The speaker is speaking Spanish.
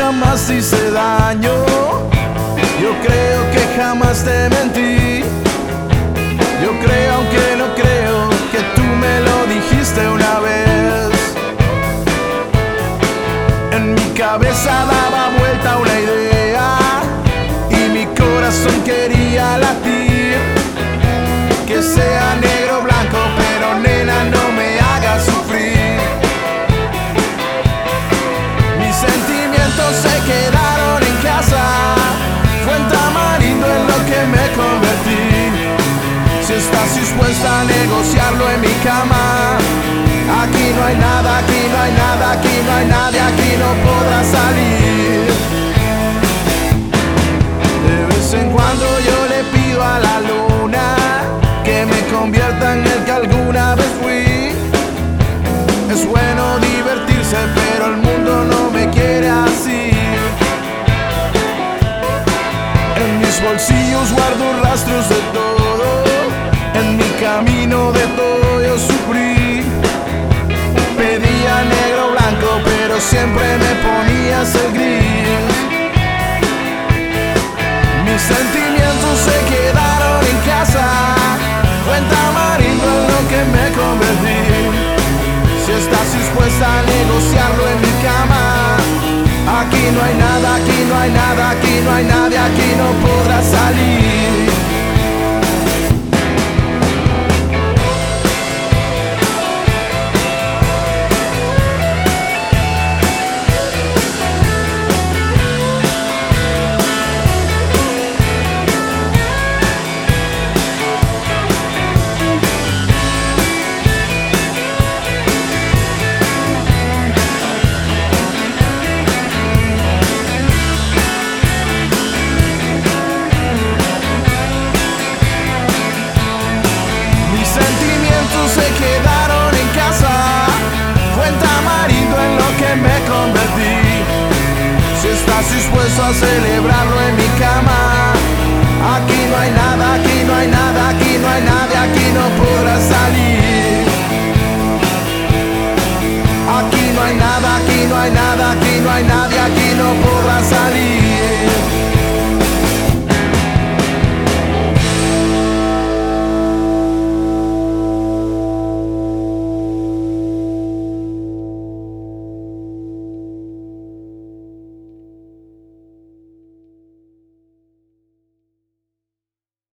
jamás hice daño. Yo creo que jamás te mentí. Yo creo, aunque no creo, que tú me lo dijiste una vez. En mi cabeza daba vuelta una idea y mi corazón quería latir. Que sea estás dispuesta a negociarlo en mi cama, aquí no hay nada, aquí no hay nada, aquí no hay nadie, aquí no podrás salir. De vez en cuando yo le pido a la luna que me convierta en el que alguna vez fui. Es bueno divertirse, pero el mundo no me quiere así. En mis bolsillos guardo rastros de todo. Camino de todo yo sufrí. Pedía negro blanco, pero siempre me ponías el gris. Mis sentimientos se quedaron en casa. Fue en tamarindo en lo que me convertí. Si estás dispuesta a negociarlo en mi cama, aquí no hay nada, aquí no hay nada, dispuesto a celebrarlo en mi cama, aquí no hay nada, aquí no hay nada, aquí no hay nadie, aquí no podrás